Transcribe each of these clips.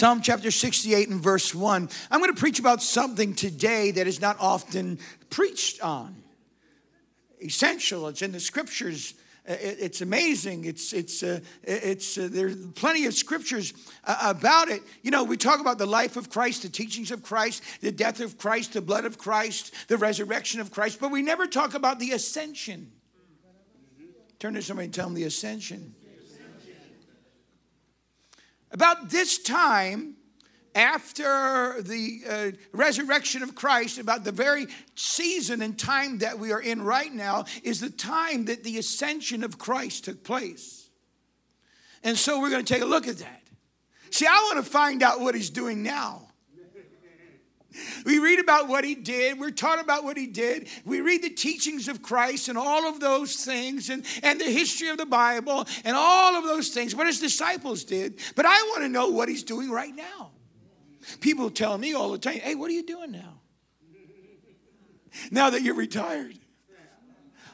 Psalm chapter 68 and verse 1. I'm going to preach about something today that is not often preached on. Essential, it's in the scriptures. It's amazing. It's, it's, uh, it's, uh, there's plenty of scriptures uh, about it. You know, we talk about the life of Christ, the teachings of Christ, the death of Christ, the blood of Christ, the resurrection of Christ, but we never talk about the ascension. Turn to somebody and tell them the ascension. About this time, after the uh, resurrection of Christ, about the very season and time that we are in right now, is the time that the ascension of Christ took place. And so we're going to take a look at that. See, I want to find out what he's doing now. We read about what he did. We're taught about what he did. We read the teachings of Christ and all of those things and, and the history of the Bible and all of those things, what his disciples did. But I want to know what he's doing right now. People tell me all the time, hey, what are you doing now? Now that you're retired.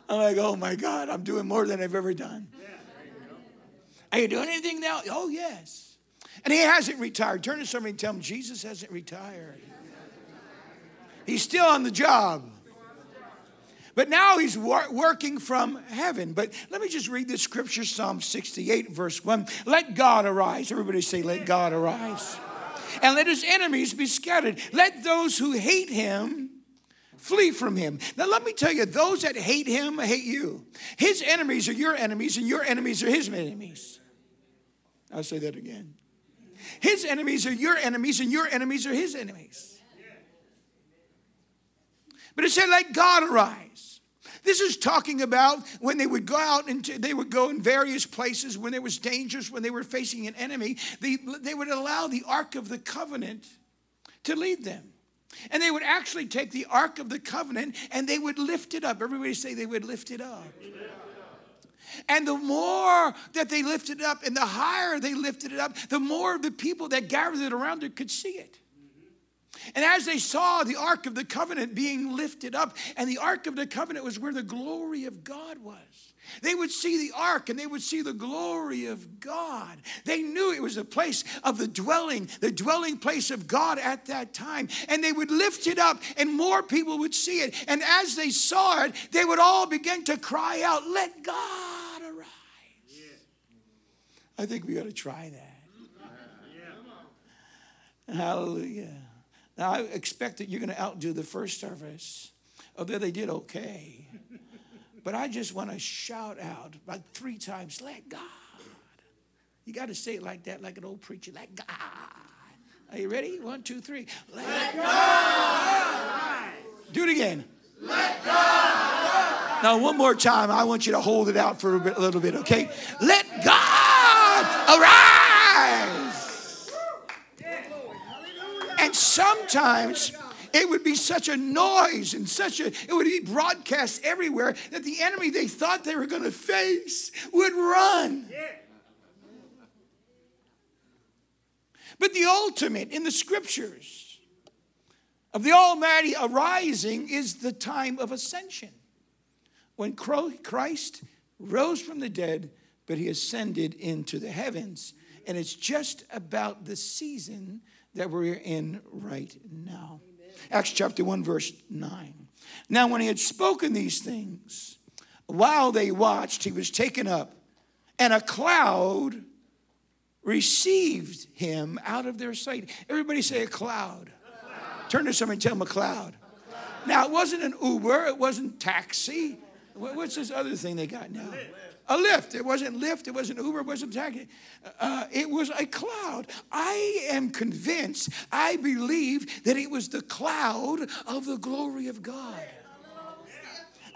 I'm like, oh my God, I'm doing more than I've ever done. Are you doing anything now? Oh, yes. And he hasn't retired. Turn to somebody and tell him Jesus hasn't retired. He's still on the job. But now he's wor- working from heaven. But let me just read this scripture, Psalm 68, verse 1. Let God arise. Everybody say, Let God arise. And let his enemies be scattered. Let those who hate him flee from him. Now, let me tell you, those that hate him hate you. His enemies are your enemies, and your enemies are his enemies. I'll say that again. His enemies are your enemies, and your enemies are his enemies. But it said, let God arise. This is talking about when they would go out and they would go in various places when there was dangers, when they were facing an enemy, they, they would allow the Ark of the Covenant to lead them. And they would actually take the Ark of the Covenant and they would lift it up. Everybody say they would lift it up. And the more that they lifted it up and the higher they lifted it up, the more of the people that gathered around it could see it. And as they saw the Ark of the Covenant being lifted up, and the Ark of the Covenant was where the glory of God was. They would see the ark and they would see the glory of God. They knew it was the place of the dwelling, the dwelling place of God at that time. And they would lift it up and more people would see it. And as they saw it, they would all begin to cry out, Let God arise. Yeah. I think we ought to try that. Yeah. Hallelujah. Now, I expect that you're going to outdo the first service, although they did okay. But I just want to shout out about three times, let God. You got to say it like that, like an old preacher, let God. Are you ready? One, two, three. Let, let God. Do it again. Let God. Now, one more time, I want you to hold it out for a, bit, a little bit, okay? Let sometimes it would be such a noise and such a, it would be broadcast everywhere that the enemy they thought they were going to face would run. But the ultimate in the scriptures of the Almighty arising is the time of ascension. When Christ rose from the dead, but he ascended into the heavens. And it's just about the season that we're in right now. Amen. Acts chapter 1, verse 9. Now, when he had spoken these things, while they watched, he was taken up, and a cloud received him out of their sight. Everybody say a cloud. Turn to somebody and tell them a cloud. a cloud. Now, it wasn't an Uber, it wasn't taxi. What's this other thing they got now? A Lyft. It wasn't Lyft, it wasn't Uber, it wasn't taxi. Uh, it was a cloud. I am convinced, I believe that it was the cloud of the glory of God.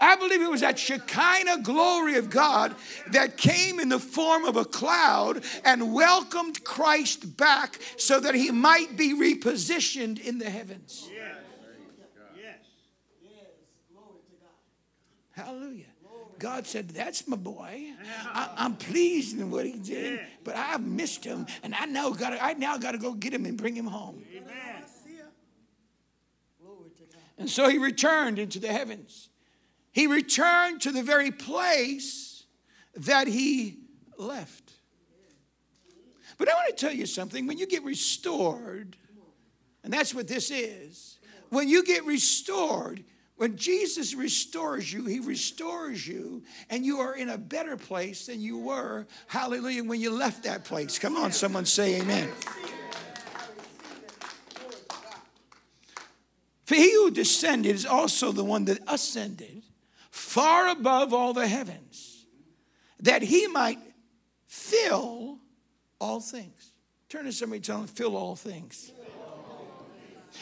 I believe it was that Shekinah glory of God that came in the form of a cloud and welcomed Christ back so that he might be repositioned in the heavens. Yes. Yes. Hallelujah. God said, That's my boy. I, am pleased in what he did, but I've missed him, and I now got I now got to go get him and bring him home. Amen. And so he returned into the heavens. He returned to the very place that he left. But I want to tell you something. When you get restored, and that's what this is, when you get restored, when Jesus restores you, he restores you, and you are in a better place than you were, hallelujah, when you left that place. Come on, someone say amen. For he who descended is also the one that ascended far above all the heavens, that he might fill all things. Turn to somebody tell them, fill all things.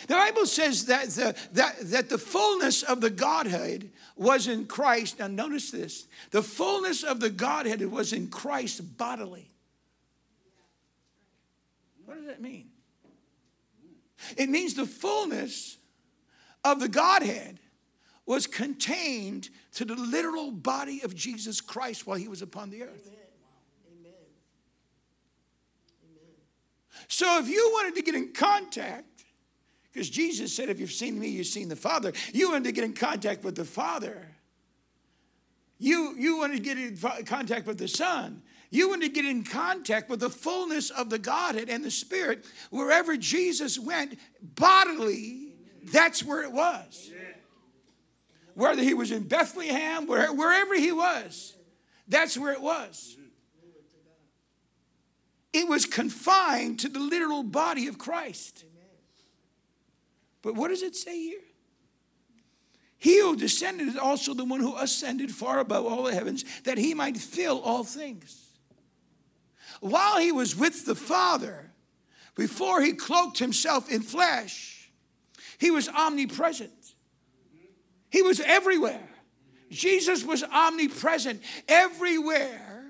The Bible says that the, that, that the fullness of the Godhead was in Christ. Now, notice this the fullness of the Godhead was in Christ bodily. What does that mean? It means the fullness of the Godhead was contained to the literal body of Jesus Christ while he was upon the earth. So if you wanted to get in contact because Jesus said, if you've seen me, you've seen the Father. You wanted to get in contact with the Father. You, you wanted to get in contact with the Son. You wanted to get in contact with the fullness of the Godhead and the Spirit. Wherever Jesus went bodily, that's where it was. Whether he was in Bethlehem, wherever he was, that's where it was. It was confined to the literal body of Christ. But what does it say here? He who descended is also the one who ascended far above all the heavens, that he might fill all things. While he was with the Father, before he cloaked himself in flesh, he was omnipresent. He was everywhere. Jesus was omnipresent everywhere.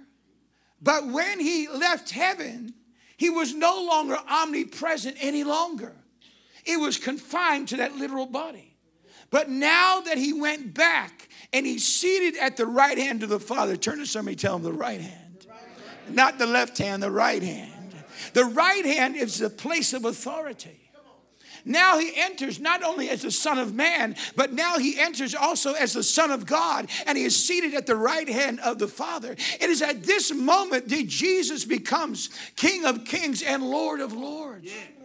But when he left heaven, he was no longer omnipresent any longer. It was confined to that literal body. But now that he went back and he's seated at the right hand of the Father, turn to somebody, tell him the right hand. Not the left hand, the right hand. The right hand is the place of authority. Now he enters not only as the Son of Man, but now he enters also as the Son of God, and he is seated at the right hand of the Father. It is at this moment that Jesus becomes King of Kings and Lord of Lords. Yeah.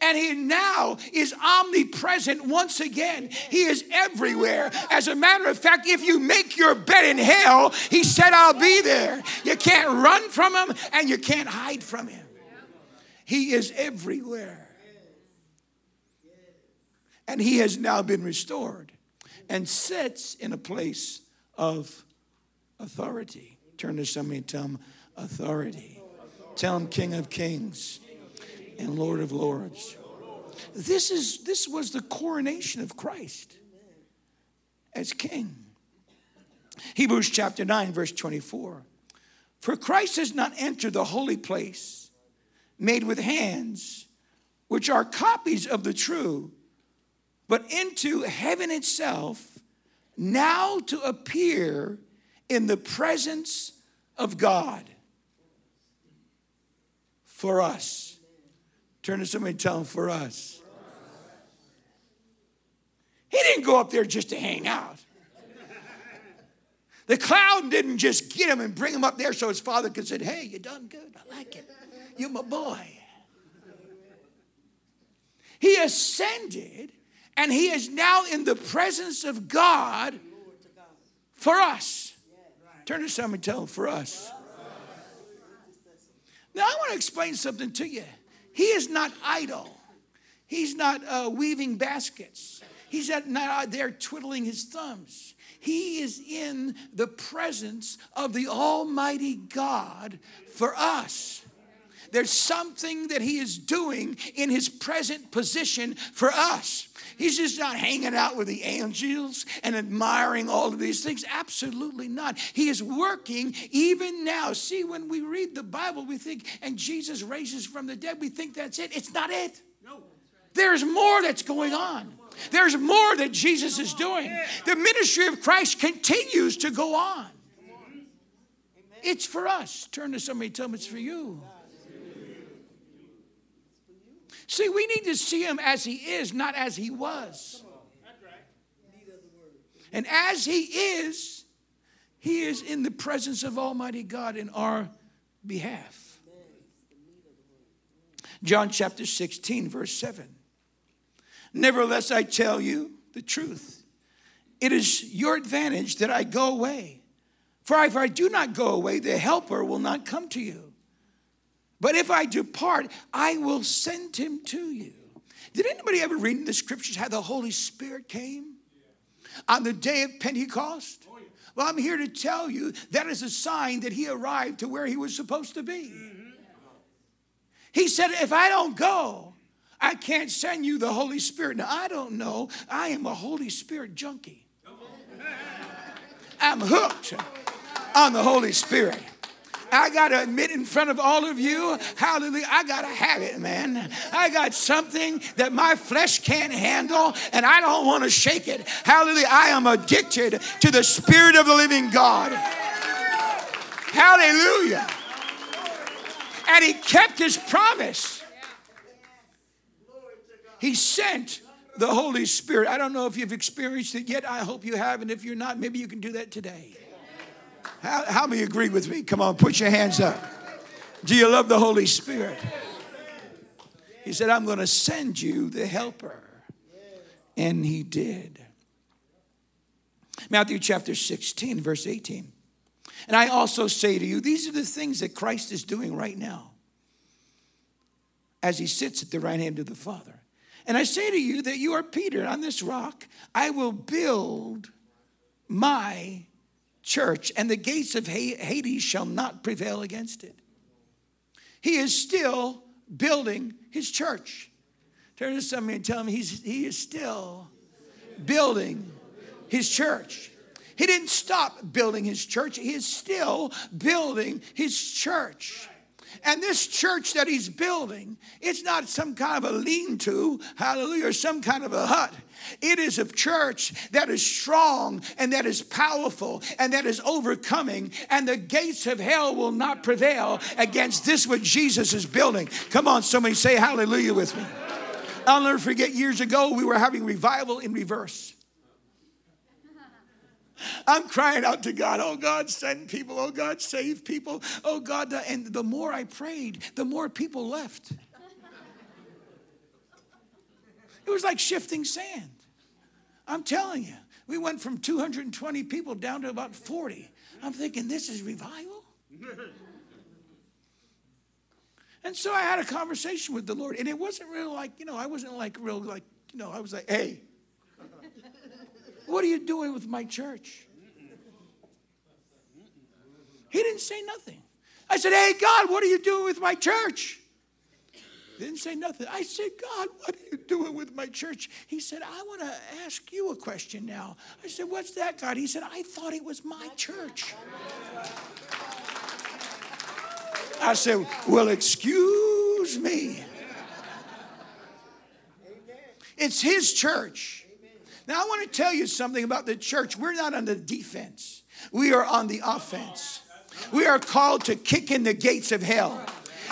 And he now is omnipresent once again. He is everywhere. As a matter of fact, if you make your bed in hell, he said, I'll be there. You can't run from him and you can't hide from him. He is everywhere. And he has now been restored and sits in a place of authority. Turn to somebody and tell him, authority. Tell him, King of Kings and Lord of Lords. This, is, this was the coronation of Christ as King. Hebrews chapter 9, verse 24. For Christ has not entered the holy place made with hands, which are copies of the true, but into heaven itself, now to appear in the presence of God for us. Turn to somebody and tell them for us. He didn't go up there just to hang out. The cloud didn't just get him and bring him up there so his father could say, Hey, you done good. I like it. You're my boy. He ascended and he is now in the presence of God for us. Turn to somebody and tell them for us. Now, I want to explain something to you. He is not idle. He's not uh, weaving baskets. He's not out there twiddling his thumbs. He is in the presence of the Almighty God for us. There's something that he is doing in his present position for us. He's just not hanging out with the angels and admiring all of these things. Absolutely not. He is working even now. See, when we read the Bible, we think, and Jesus raises from the dead, we think that's it. It's not it. No. There's more that's going on. There's more that Jesus is doing. The ministry of Christ continues to go on. It's for us. Turn to somebody, tell them it's for you. See, we need to see him as he is, not as he was. And as he is, he is in the presence of Almighty God in our behalf. John chapter 16, verse 7. Nevertheless, I tell you the truth. It is your advantage that I go away. For if I do not go away, the Helper will not come to you. But if I depart, I will send him to you. Did anybody ever read in the scriptures how the Holy Spirit came on the day of Pentecost? Oh, well, I'm here to tell you that is a sign that he arrived to where he was supposed to be. He said, If I don't go, I can't send you the Holy Spirit. Now, I don't know. I am a Holy Spirit junkie. I'm hooked on the Holy Spirit. I got to admit in front of all of you, hallelujah, I got to have it, man. I got something that my flesh can't handle and I don't want to shake it. Hallelujah, I am addicted to the Spirit of the living God. Hallelujah. And he kept his promise. He sent the Holy Spirit. I don't know if you've experienced it yet. I hope you have. And if you're not, maybe you can do that today. How, how many agree with me? Come on, put your hands up. Do you love the Holy Spirit? He said, I'm going to send you the helper. And he did. Matthew chapter 16, verse 18. And I also say to you, these are the things that Christ is doing right now as he sits at the right hand of the Father. And I say to you that you are Peter, on this rock I will build my church, and the gates of Hades shall not prevail against it. He is still building his church. Turn to somebody and tell him he's, he is still building his church. He didn't stop building his church, he is still building his church. And this church that he's building, it's not some kind of a lean to, hallelujah, or some kind of a hut. It is a church that is strong and that is powerful and that is overcoming, and the gates of hell will not prevail against this what Jesus is building. Come on, somebody say hallelujah with me. I'll never forget years ago, we were having revival in reverse. I'm crying out to God, oh God, send people, oh God, save people, oh God. And the more I prayed, the more people left. It was like shifting sand. I'm telling you, we went from 220 people down to about 40. I'm thinking, this is revival? And so I had a conversation with the Lord, and it wasn't real like, you know, I wasn't like real like, you know, I was like, hey, what are you doing with my church? He didn't say nothing. I said, Hey, God, what are you doing with my church? Didn't say nothing. I said, God, what are you doing with my church? He said, I want to ask you a question now. I said, What's that, God? He said, I thought it was my church. I said, Well, excuse me. It's his church. Now, I want to tell you something about the church. We're not on the defense, we are on the offense. We are called to kick in the gates of hell.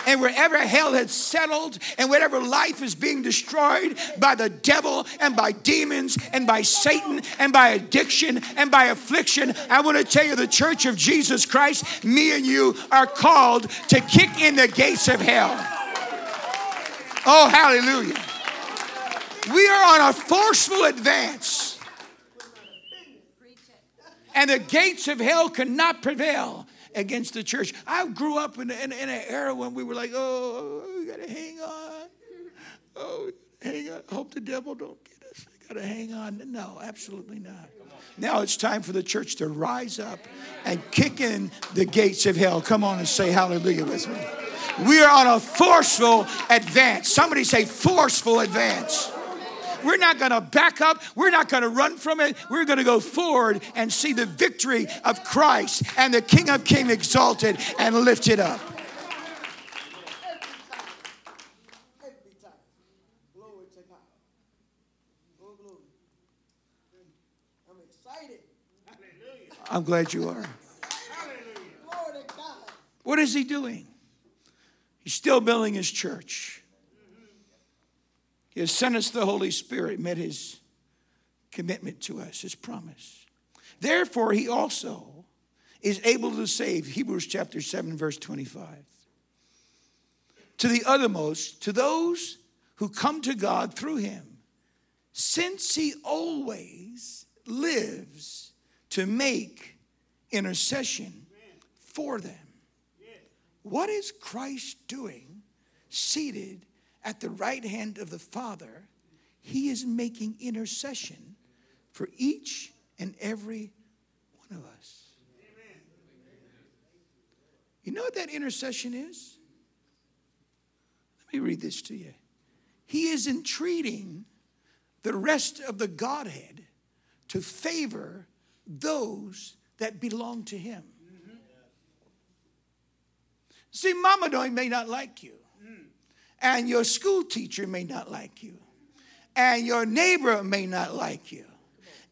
And wherever hell has settled and whatever life is being destroyed by the devil and by demons and by Satan and by addiction and by affliction, I want to tell you the church of Jesus Christ, me and you are called to kick in the gates of hell. Oh, hallelujah. We are on a forceful advance. And the gates of hell cannot prevail against the church. I grew up in, in, in an era when we were like, oh, we got to hang on. Oh, hang on. Hope the devil don't get us. I got to hang on. No, absolutely not. Now it's time for the church to rise up and kick in the gates of hell. Come on and say hallelujah with me. We are on a forceful advance. Somebody say forceful advance. We're not going to back up. We're not going to run from it. We're going to go forward and see the victory of Christ and the King of Kings exalted and lifted up. I'm excited. I'm glad you are. What is he doing? He's still building his church. He has sent us the Holy Spirit, met his commitment to us, his promise. Therefore, he also is able to save. Hebrews chapter 7, verse 25. to the uttermost to those who come to God through him, since he always lives to make intercession for them. What is Christ doing seated at the right hand of the Father? He is making intercession for each and every one of us. You know what that intercession is? Let me read this to you. He is entreating the rest of the Godhead to favor those that belong to Him. See, Mama may not like you, and your school teacher may not like you, and your neighbor may not like you.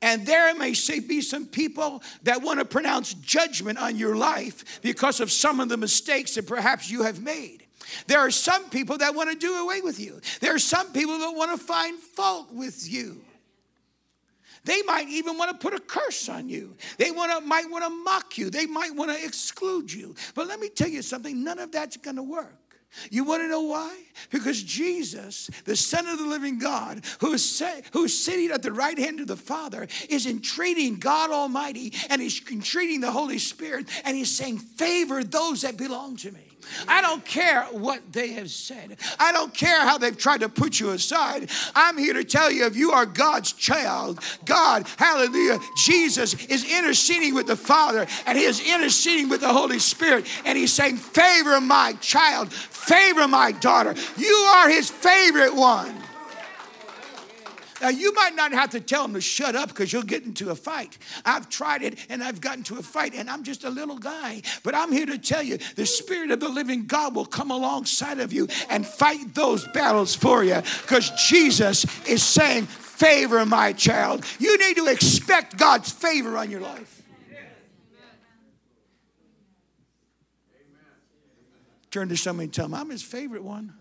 And there may be some people that want to pronounce judgment on your life because of some of the mistakes that perhaps you have made. There are some people that want to do away with you. There are some people that want to find fault with you. They might even want to put a curse on you. They want to, might want to mock you. They might want to exclude you. But let me tell you something none of that's going to work. You want to know why? Because Jesus, the Son of the living God, who is, who is sitting at the right hand of the Father, is entreating God Almighty and he's entreating the Holy Spirit and he's saying, Favor those that belong to me. I don't care what they have said. I don't care how they've tried to put you aside. I'm here to tell you if you are God's child, God, hallelujah, Jesus is interceding with the Father and he is interceding with the Holy Spirit. And he's saying, Favor my child, favor my daughter. You are his favorite one. Now, you might not have to tell him to shut up because you'll get into a fight. I've tried it and I've gotten into a fight, and I'm just a little guy. But I'm here to tell you the Spirit of the living God will come alongside of you and fight those battles for you because Jesus is saying, Favor my child. You need to expect God's favor on your life. Turn to somebody and tell them, I'm his favorite one.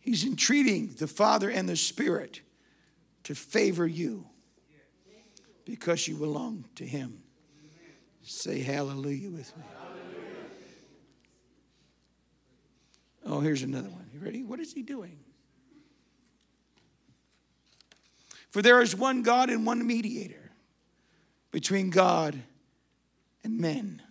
He's entreating the Father and the Spirit to favor you because you belong to Him. Say hallelujah with me. Oh, here's another one. You ready? What is He doing? For there is one God and one mediator between God and men,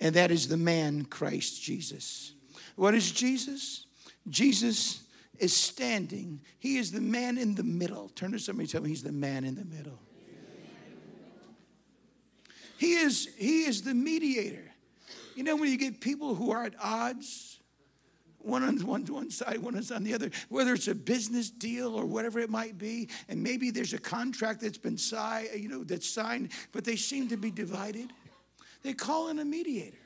and that is the man Christ Jesus. What is Jesus? Jesus is standing. He is the man in the middle. Turn to somebody tell me he's the man in the middle. He is, he is the mediator. You know, when you get people who are at odds, one on one, one side, one is on the other, whether it's a business deal or whatever it might be, and maybe there's a contract that's been signed, you know, that's signed, but they seem to be divided. They call in a mediator.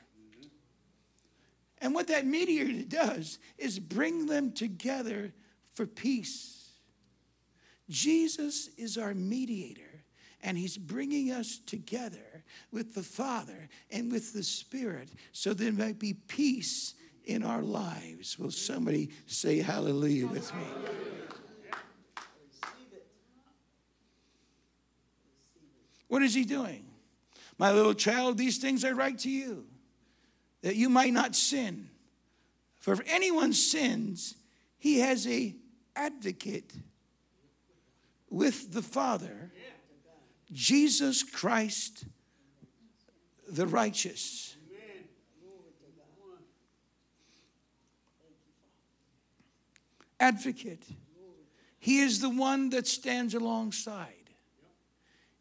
And what that mediator does is bring them together for peace. Jesus is our mediator, and he's bringing us together with the Father and with the Spirit so there might be peace in our lives. Will somebody say hallelujah with me? What is he doing? My little child, these things I write to you that you might not sin. For if anyone sins, he has a advocate with the Father, Jesus Christ the righteous. Advocate. He is the one that stands alongside.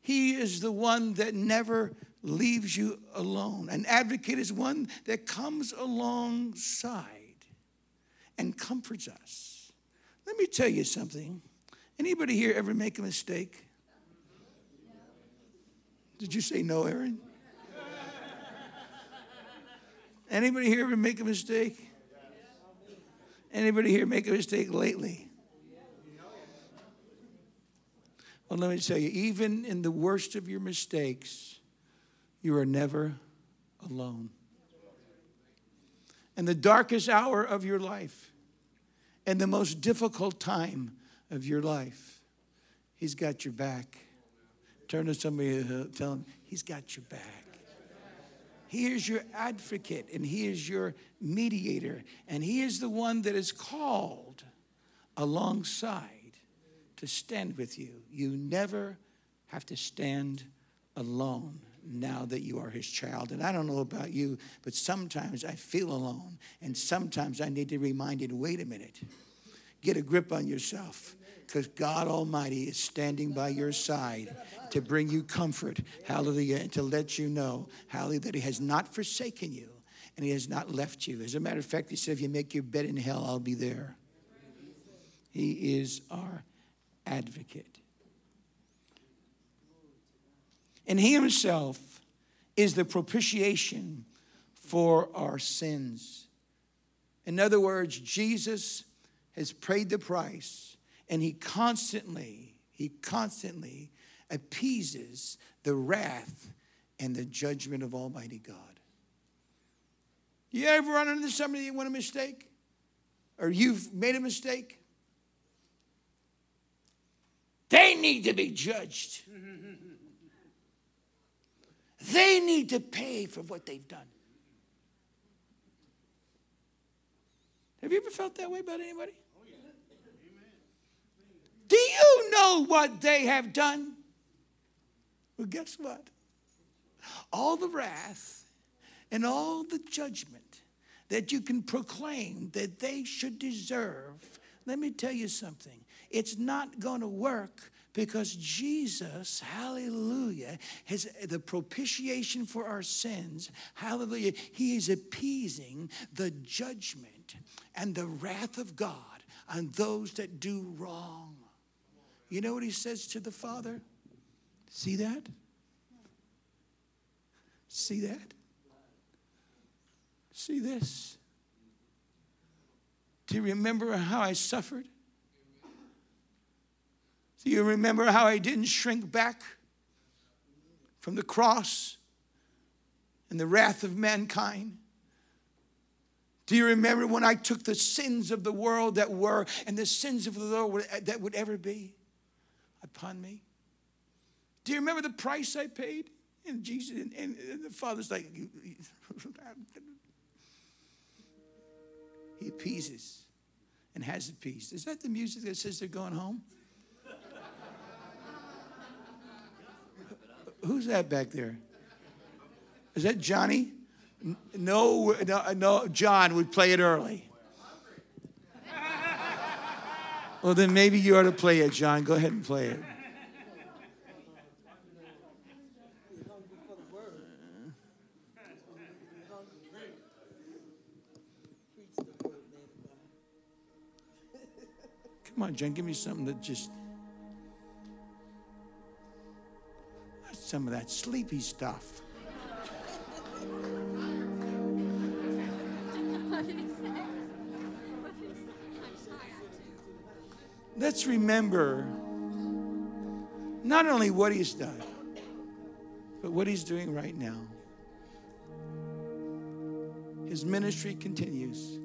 He is the one that never leaves you alone. An advocate is one that comes alongside and comforts us. Let me tell you something. Anybody here ever make a mistake? Did you say no, Aaron? Anybody here ever make a mistake? Anybody here make a mistake lately? Well, let me tell you, even in the worst of your mistakes, you are never alone. In the darkest hour of your life, and the most difficult time of your life, He's got your back. Turn to somebody and tell them, He's got your back. He is your advocate and He is your mediator. And He is the one that is called alongside to stand with you. You never have to stand alone now that you are his child. And I don't know about you, but sometimes I feel alone. And sometimes I need to be reminded wait a minute, get a grip on yourself. Because God Almighty is standing by your side to bring you comfort, hallelujah, and to let you know, hallelujah, that He has not forsaken you and He has not left you. As a matter of fact, He said, If you make your bed in hell, I'll be there. He is our advocate. And he himself is the propitiation for our sins. In other words, Jesus has paid the price and he constantly, he constantly appeases the wrath and the judgment of Almighty God. You ever run into somebody that went a mistake? Or you've made a mistake? They need to be judged. They need to pay for what they've done. Have you ever felt that way about anybody? Do you know what they have done? Well, guess what? All the wrath and all the judgment that you can proclaim that they should deserve, let me tell you something. It's not going to work because Jesus, hallelujah, has the propitiation for our sins. Hallelujah. He is appeasing the judgment and the wrath of God on those that do wrong. You know what he says to the Father? See that? See that? See this? Do you remember how I suffered? Do you remember how I didn't shrink back from the cross and the wrath of mankind? Do you remember when I took the sins of the world that were and the sins of the world that would ever be upon me? Do you remember the price I paid? And Jesus and, and the Father's like, He appeases and has a peace. Is that the music that says they're going home? Who's that back there? Is that Johnny? No, no, no, John would play it early. Well, then maybe you ought to play it, John. Go ahead and play it. Come on, John, give me something that just some of that sleepy stuff. Let's remember not only what he's done, but what he's doing right now. His ministry continues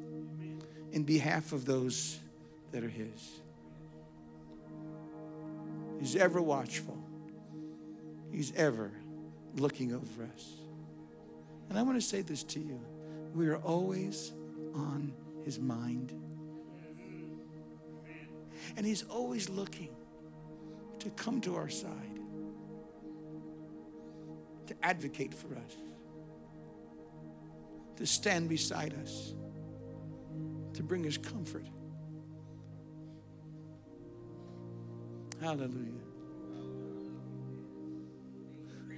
in behalf of those that are his. He's ever watchful. He's ever looking over us. And I want to say this to you we are always on his mind. And he's always looking to come to our side, to advocate for us, to stand beside us, to bring us comfort. Hallelujah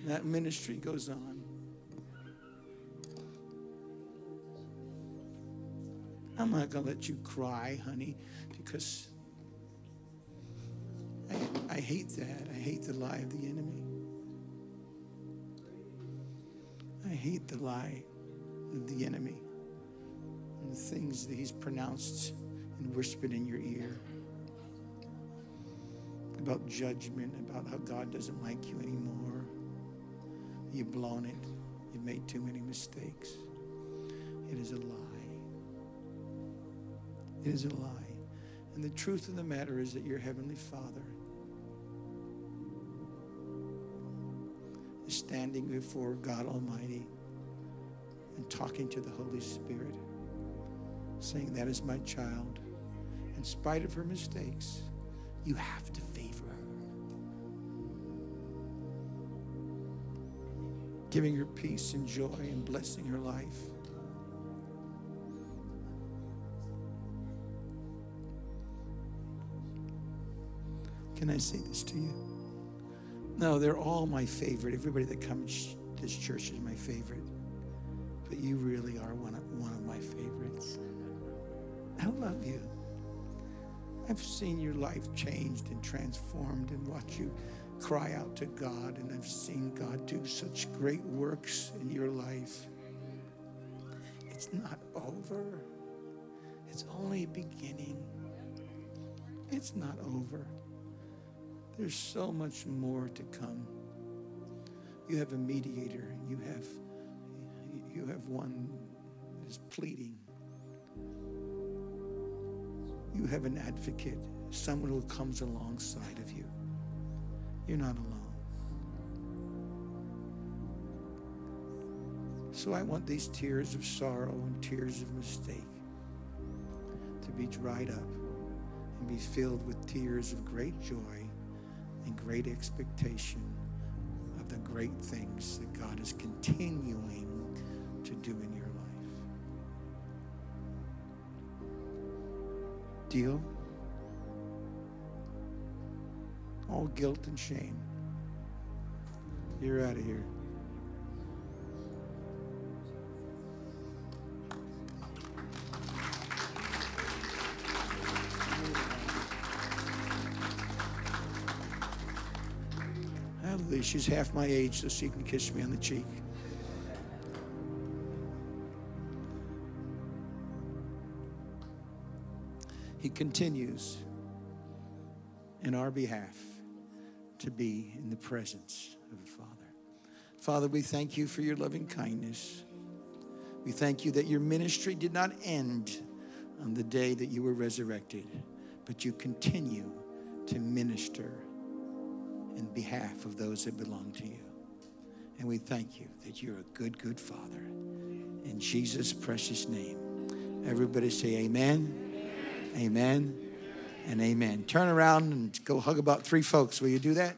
that ministry goes on. I'm not going to let you cry, honey, because I hate that. I hate the lie of the enemy. I hate the lie of the enemy and the things that he's pronounced and whispered in your ear about judgment, about how God doesn't like you anymore. You've blown it. You've made too many mistakes. It is a lie. It is a lie. And the truth of the matter is that your Heavenly Father standing before God Almighty and talking to the Holy Spirit, saying, That is my child. In spite of her mistakes, you have to favor her. Giving her peace and joy and blessing her life. Can I say this to you? No, they're all my favorite. Everybody that comes to this church is my favorite. But you really are one of, one of my favorites. I love you. I've seen your life changed and transformed and watch you cry out to God, and I've seen God do such great works in your life. It's not over, it's only beginning. It's not over. There's so much more to come. You have a mediator. You have you have one is pleading. You have an advocate, someone who comes alongside of you. You're not alone. So I want these tears of sorrow and tears of mistake to be dried up and be filled with tears of great joy and great expectation of the great things that God is continuing to do in your life. Deal? All guilt and shame. You're out of here. She's half my age, so she can kiss me on the cheek. He continues in our behalf to be in the presence of the Father. Father, we thank you for your loving kindness. We thank you that your ministry did not end on the day that you were resurrected, but you continue to minister in behalf of those that belong to you. And we thank you that you're a good, good Father. In Jesus' precious name. Everybody say amen, amen, amen and amen. Turn around and go hug about three folks. Will you do that?